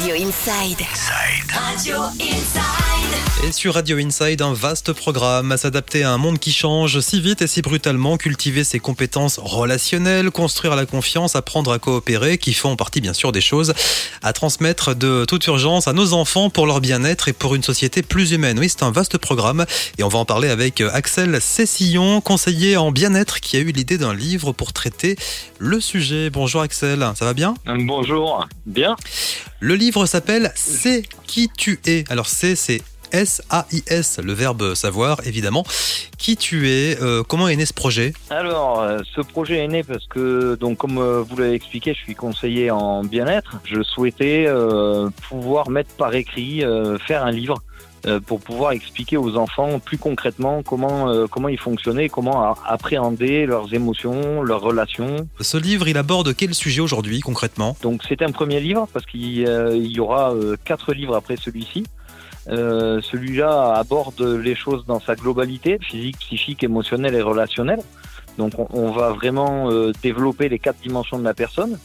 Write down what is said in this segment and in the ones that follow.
Radio Inside. Radio Inside. Sur Radio Inside, un vaste programme à s'adapter à un monde qui change si vite et si brutalement, cultiver ses compétences relationnelles, construire la confiance, apprendre à coopérer, qui font partie bien sûr des choses à transmettre de toute urgence à nos enfants pour leur bien-être et pour une société plus humaine. Oui, c'est un vaste programme et on va en parler avec Axel Cessillon, conseiller en bien-être, qui a eu l'idée d'un livre pour traiter le sujet. Bonjour Axel, ça va bien? Bonjour, bien. Le livre s'appelle C'est qui tu es. Alors c'est c'est S-A-I-S, le verbe savoir, évidemment. Qui tu es euh, Comment est né ce projet? Alors, euh, ce projet est né parce que, donc, comme euh, vous l'avez expliqué, je suis conseiller en bien-être. Je souhaitais pouvoir mettre par écrit, faire un livre pour pouvoir expliquer aux enfants plus concrètement comment euh, comment ils fonctionnaient, comment appréhender leurs émotions, leurs relations. Ce livre, il aborde quel sujet aujourd'hui, concrètement? Donc c'est un premier livre parce qu'il euh, il y aura euh, quatre livres après celui-ci. Euh, Celui-là aborde les choses dans sa globalité, physique, psychique, émotionnelle et relationnelle. Donc on, va vraiment euh, développer les quatre dimensions de la personne.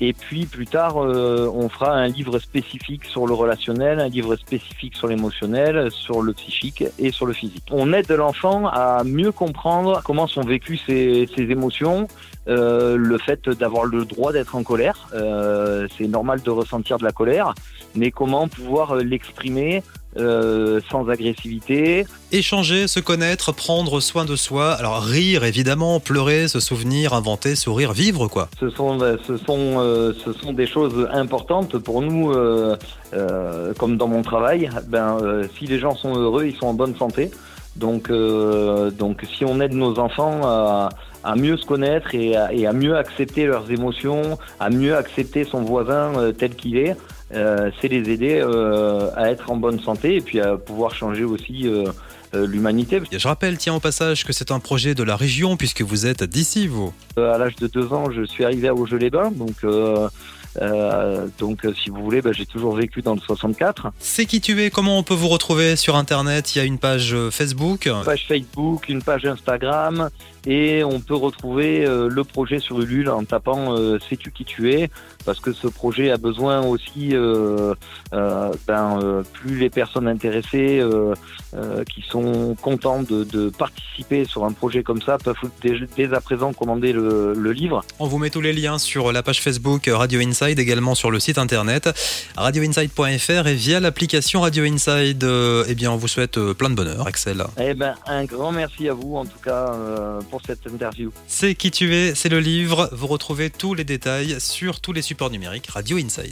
Et puis plus tard, euh, on fera un livre spécifique sur le relationnel, un livre spécifique sur l'émotionnel, sur le psychique et sur le physique. On aide l'enfant à mieux comprendre comment sont vécues ses, ses émotions, euh, le fait d'avoir le droit d'être en colère. Euh, c'est normal de ressentir de la colère, mais comment pouvoir l'exprimer euh, sans agressivité. Échanger, se connaître, prendre soin de soi. Alors rire, évidemment, pleurer, se souvenir, inventer, sourire, vivre, quoi. Ce sont, euh, ce sont, euh, ce sont des choses importantes pour nous, euh, comme dans mon travail. Ben, si les gens sont heureux, ils sont en bonne santé. Donc, donc si on aide nos enfants à, à mieux se connaître et à, et à mieux accepter leurs émotions, à mieux accepter son voisin euh, tel qu'il est, euh, c'est les aider euh, à être en bonne santé et puis à pouvoir changer aussi euh, l'humanité. Je rappelle, tiens, au passage, que c'est un projet de la région, puisque vous êtes d'ici, vous. À l'âge de deux ans, je suis arrivé à Augeux-les-Bains, donc euh, donc euh, si vous voulez, ben, j'ai toujours vécu dans le 64. C'est qui tu es? Comment on peut vous retrouver sur Internet? Il y a une page euh, Facebook. Une page Facebook, une page Instagram, et on peut retrouver euh, le projet sur Ulule en tapant euh, "Sais-tu qui tu es?" parce que ce projet a besoin aussi, ben, plus les personnes intéressées qui sont contents de, de participer sur un projet comme ça peuvent dès, dès à présent commander le, le livre. On vous met tous les liens sur la page Facebook Radio Inside, également sur le site internet radioinside.fr et via l'application Radio Inside. Euh, eh bien, on vous souhaite euh, plein de bonheur, Axel. Eh ben, un grand merci à vous en tout cas euh, pour cette interview. C'est qui tu es, c'est le livre. Vous retrouvez tous les détails sur tous les supports numériques Radio Inside.